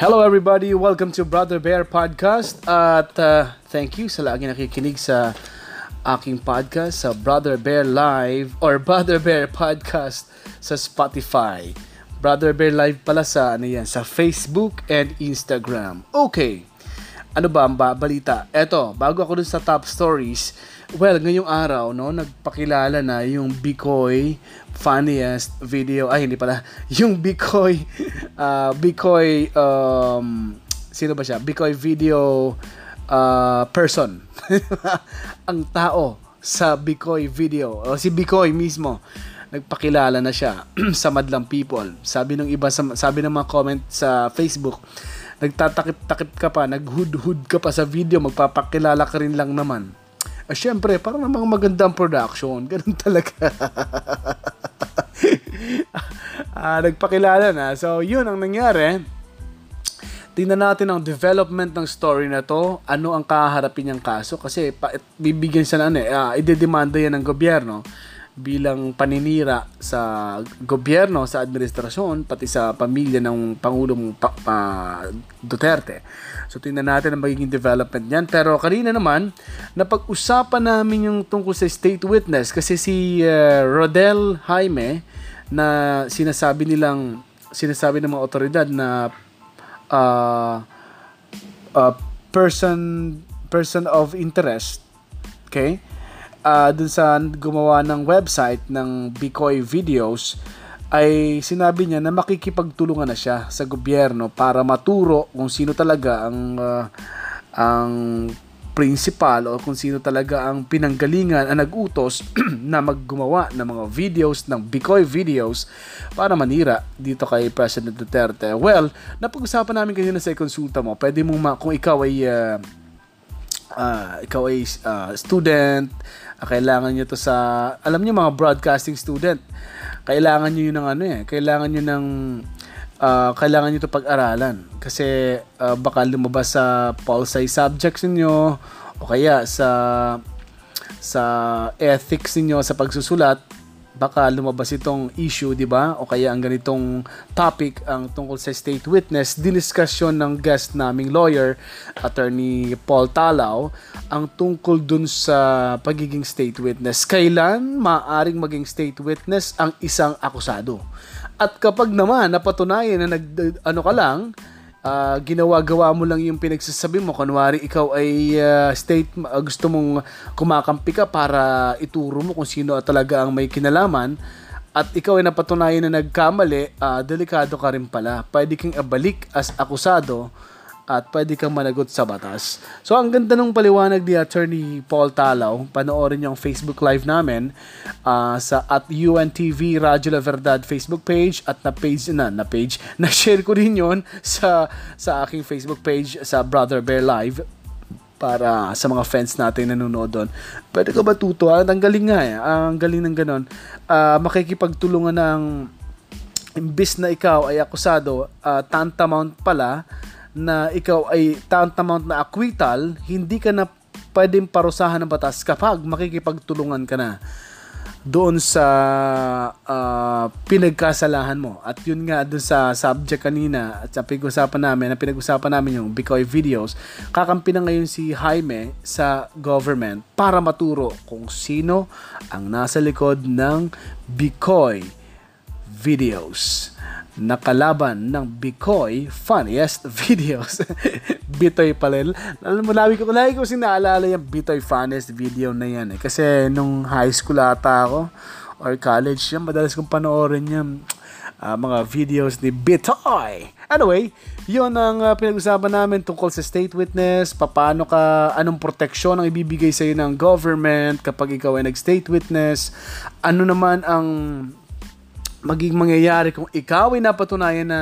Hello everybody, welcome to Brother Bear Podcast at uh, thank you sa lagi nakikinig sa aking podcast sa Brother Bear Live or Brother Bear Podcast sa Spotify. Brother Bear Live pala sa ano yan, sa Facebook and Instagram. Okay. Ano ba ang ba- balita? Eto, bago ako dun sa top stories, well, ngayong araw, no, nagpakilala na yung Bikoy funniest video, ay hindi pala, yung Bikoy, uh, Bikoy, um, sino ba siya? Bikoy video uh, person. ang tao sa Bikoy video, o si Bikoy mismo, nagpakilala na siya sa madlang people. Sabi ng iba, sa, sabi ng mga comment sa Facebook, nagtatakip-takip ka pa, naghud-hud ka pa sa video, magpapakilala ka rin lang naman. Ah, syempre, parang namang magandang production. Ganun talaga. ah, nagpakilala na. So, yun ang nangyari. Tingnan natin ang development ng story na to. Ano ang kaharapin niyang kaso? Kasi pa, bibigyan siya na ano eh. Uh, yan ng gobyerno bilang paninira sa gobyerno, sa administrasyon, pati sa pamilya ng Pangulong pa, pa, Duterte. So tingnan natin ang magiging development niyan. Pero kanina naman, napag-usapan namin yung tungkol sa state witness kasi si uh, Rodel Jaime na sinasabi nilang sinasabi ng mga otoridad na uh, uh, person person of interest okay uh, dun sa gumawa ng website ng Bikoy Videos ay sinabi niya na makikipagtulungan na siya sa gobyerno para maturo kung sino talaga ang uh, ang principal o kung sino talaga ang pinanggalingan ang nag-utos na maggumawa ng mga videos ng Bikoy videos para manira dito kay President Duterte. Well, napag-usapan namin kanina sa konsulta mo. Pwede mong ma- kung ikaw ay uh, uh, ikaw ay uh, student, uh, kailangan niyo to sa alam niyo mga broadcasting student. Kailangan niyo 'yun ng ano eh, kailangan niyo ng uh, kailangan niyo to pag-aralan kasi uh, baka lumabas sa pol sci subjects niyo o kaya sa sa ethics niyo sa pagsusulat baka lumabas itong issue, di ba? O kaya ang ganitong topic ang tungkol sa state witness, diniskasyon ng guest naming lawyer, attorney Paul Talaw, ang tungkol dun sa pagiging state witness. Kailan maaring maging state witness ang isang akusado? At kapag naman napatunayan na nag ano ka lang, uh, ginawa-gawa mo lang yung pinagsasabi mo. Kunwari, ikaw ay uh, state, uh, gusto mong kumakampi ka para ituro mo kung sino talaga ang may kinalaman at ikaw ay napatunayan na nagkamali, uh, delikado ka rin pala. Pwede kang abalik as akusado at pwede kang managot sa batas. So, ang ganda ng paliwanag ni Attorney Paul Talaw. Panoorin niyo ang Facebook Live namin uh, sa at UNTV Radyo La Verdad Facebook page at na page na, na page. Na-share ko rin yon sa, sa aking Facebook page sa Brother Bear Live para sa mga fans natin na nanonood doon. Pwede ka ba tuto? Ang galing nga eh. Ang galing ng ganon. Uh, makikipagtulungan ng imbis na ikaw ay akusado, uh, tantamount pala na ikaw ay tantamount na acquittal, hindi ka na pwedeng parusahan ng batas kapag makikipagtulungan ka na doon sa uh, pinagkasalahan mo. At yun nga doon sa subject kanina at sa pinag-usapan namin, na pinag-usapan namin yung Bikoy videos, kakampi na ngayon si Jaime sa government para maturo kung sino ang nasa likod ng Bikoy videos nakalaban ng Bikoy funniest videos. Bitoy pala. Alam mo, lagi ko, lagi ko sinaalala yung Bitoy funniest video na yan eh. Kasi nung high school ata ako, or college yan, madalas kong panoorin yan uh, mga videos ni Bitoy. Anyway, yun ang uh, pinag-usapan namin tungkol sa state witness, paano ka, anong proteksyon ang ibibigay sa iyo ng government kapag ikaw ay nag-state witness, ano naman ang maging mangyayari kung ikaw ay napatunayan na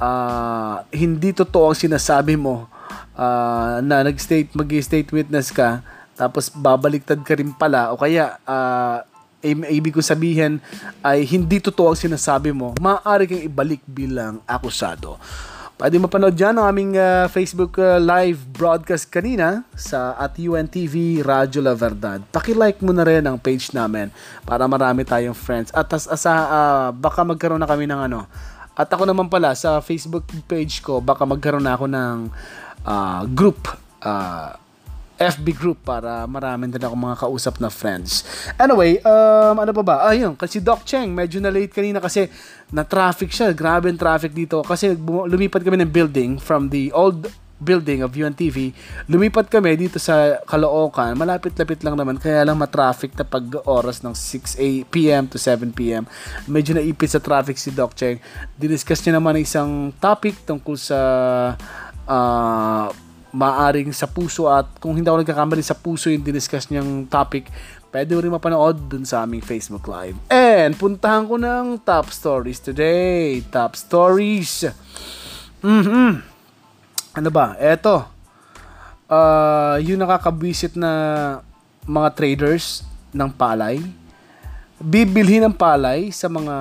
uh, hindi totoo ang sinasabi mo uh, na nag-state, mag-state witness ka tapos babaliktad ka rin pala o kaya uh, ibig ko sabihin ay hindi totoo ang sinasabi mo, maaari kang ibalik bilang akusado. Pwede mapanood dyan ang aming uh, Facebook uh, live broadcast kanina sa at UNTV Radyo La Verdad. Paki-like mo na rin ang page namin para marami tayong friends. At as, asa, uh, baka magkaroon na kami ng ano, At ako naman pala sa Facebook page ko, baka magkaroon na ako ng uh, group, uh, FB group para marami din ako mga kausap na friends. Anyway, um, ano pa ba? Ah, kasi Doc Cheng, medyo na late kanina kasi na traffic siya. Grabe ang traffic dito kasi lumipat kami ng building from the old building of UNTV, lumipat kami dito sa Caloocan, malapit-lapit lang naman, kaya lang matraffic na pag oras ng 6 p.m. to 7 p.m. Medyo naipit sa traffic si Doc Cheng. Diniscuss niya naman isang topic tungkol sa uh, maaring sa puso at kung hindi ako nagkakamali sa puso yung diniscuss niyang topic, pwede mo rin mapanood dun sa aming Facebook Live. And puntahan ko ng top stories today. Top stories. Mm-hmm ano ba? Eto. Uh, yung nakakabwisit na mga traders ng palay. Bibilhin ng palay sa mga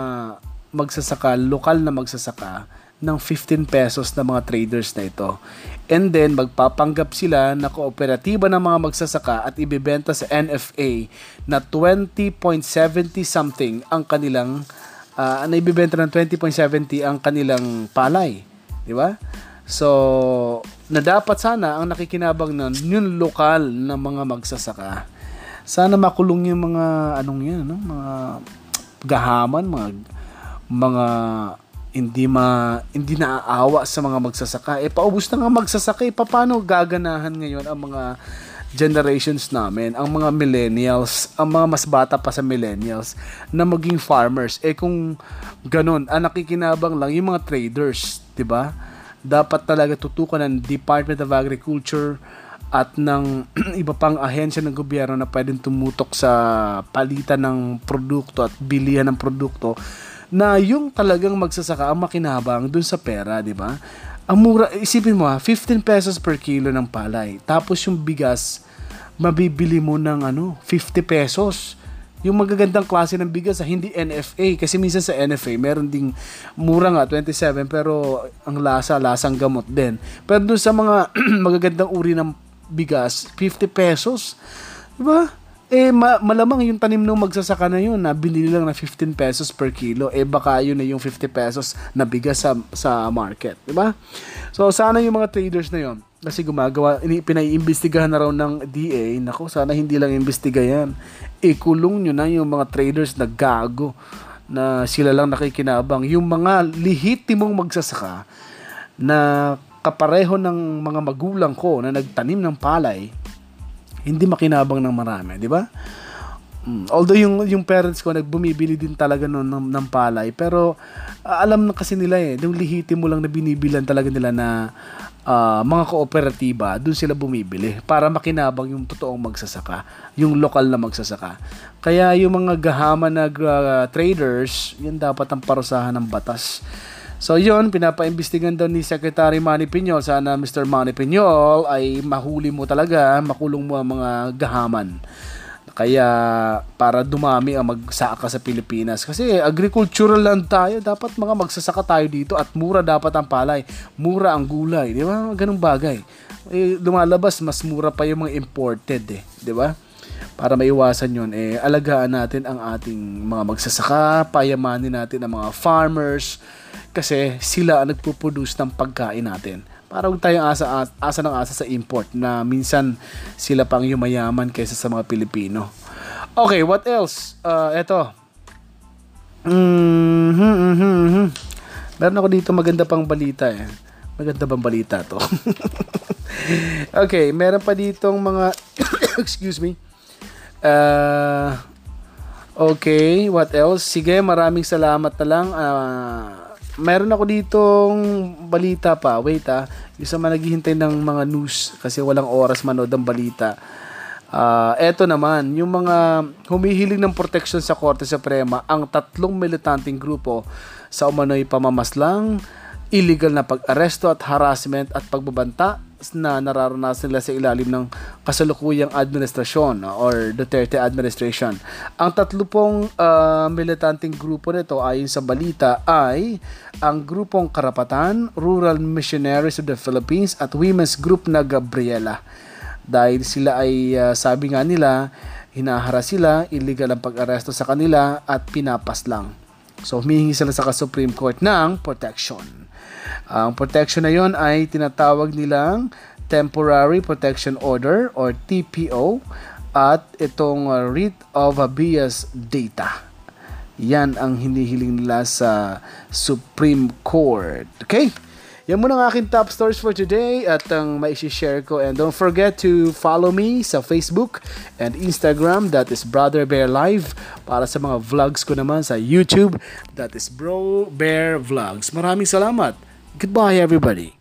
magsasaka, lokal na magsasaka ng 15 pesos na mga traders na ito. And then, magpapanggap sila na kooperatiba ng mga magsasaka at ibibenta sa NFA na 20.70 something ang kanilang, uh, na ibibenta ng 20.70 ang kanilang palay. Di ba? So, na dapat sana ang nakikinabang nun, yung lokal na mga magsasaka. Sana makulong yung mga anong yan, no? mga gahaman, mga mga hindi ma hindi naaawa sa mga magsasaka. Eh paubos na nga magsasaka, eh paano gaganahan ngayon ang mga generations namin, ang mga millennials, ang mga mas bata pa sa millennials na maging farmers. Eh kung ganun, ang nakikinabang lang yung mga traders, 'di ba? dapat talaga tutukan ng Department of Agriculture at ng iba pang ahensya ng gobyerno na pwedeng tumutok sa palitan ng produkto at bilihan ng produkto na yung talagang magsasaka ang makinabang dun sa pera, di ba? Ang mura, isipin mo ha, 15 pesos per kilo ng palay. Tapos yung bigas, mabibili mo ng ano, 50 pesos yung magagandang klase ng bigas, ah, hindi NFA. Kasi minsan sa NFA, meron ding mura nga, 27, pero ang lasa, lasang gamot din. Pero dun sa mga magagandang uri ng bigas, 50 pesos. Diba? Eh, ma- malamang yung tanim nung magsasaka na yun, na binili lang na 15 pesos per kilo, eh baka yun na yung 50 pesos na bigas sa, sa market. Diba? So, sana yung mga traders na yun, kasi gumagawa, pinaiimbestigahan na raw ng DA, nako, sana hindi lang imbestiga yan ikulong nyo na yung mga traders na gago na sila lang nakikinabang. Yung mga lihitimong magsasaka na kapareho ng mga magulang ko na nagtanim ng palay, hindi makinabang ng marami, di ba? Mm. Although yung yung parents ko nagbumibili din talaga noon ng, ng palay, pero uh, alam na kasi nila eh, yung lihitimo lang na binibilan talaga nila na uh, mga kooperatiba, doon sila bumibili para makinabang yung totoong magsasaka, yung lokal na magsasaka. Kaya yung mga gahama na uh, traders, yun dapat ang parusahan ng batas. So yun, pinapaimbestigan daw ni Secretary Manny Piñol. Sana Mr. Manny Piñol ay mahuli mo talaga, makulong mo ang mga gahaman. Kaya para dumami ang magsaka sa Pilipinas. Kasi agricultural land tayo, dapat mga magsasaka tayo dito at mura dapat ang palay. Mura ang gulay, di ba? Ganung bagay. Eh, lumalabas, mas mura pa yung mga imported eh, di ba? Para maiwasan yun, eh, alagaan natin ang ating mga magsasaka, payamanin natin ang mga farmers, kasi sila ang nagpo-produce ng pagkain natin para huwag tayong asa, asa ng asa sa import na minsan sila pang yumayaman kaysa sa mga Pilipino. Okay, what else? Uh, eto. Mm-hmm, mm-hmm, mm-hmm. Meron ako dito maganda pang balita eh. Maganda bang balita to? okay, meron pa ditong mga excuse me. Uh, okay, what else? Sige, maraming salamat na lang. Uh, meron ako ditong balita pa. Wait ah. Yung sa mga naghihintay ng mga news kasi walang oras manood ng balita. Uh, eto naman, yung mga humihiling ng proteksyon sa Korte Suprema, ang tatlong militanteng grupo sa umano'y pamamaslang, illegal na pag-aresto at harassment at pagbabanta na nararanasan nila sa ilalim ng kasalukuyang administrasyon or Duterte administration. Ang tatlo pong uh, militanteng grupo nito ayon sa balita ay ang grupong Karapatan, Rural Missionaries of the Philippines at Women's Group na Gabriela. Dahil sila ay uh, sabi nga nila, hinahara sila, illegal ang pag-aresto sa kanila at pinapas lang. So, humihingi sila sa Supreme Court ng protection. Ang protection na yon ay tinatawag nilang Temporary Protection Order or TPO at itong uh, writ of habeas data. Yan ang hinihiling nila sa Supreme Court. Okay? Yan muna ang aking top stories for today at ang maisi-share ko. And don't forget to follow me sa Facebook and Instagram. That is Brother Bear Live. Para sa mga vlogs ko naman sa YouTube. That is Bro Bear Vlogs. Maraming salamat. Goodbye everybody.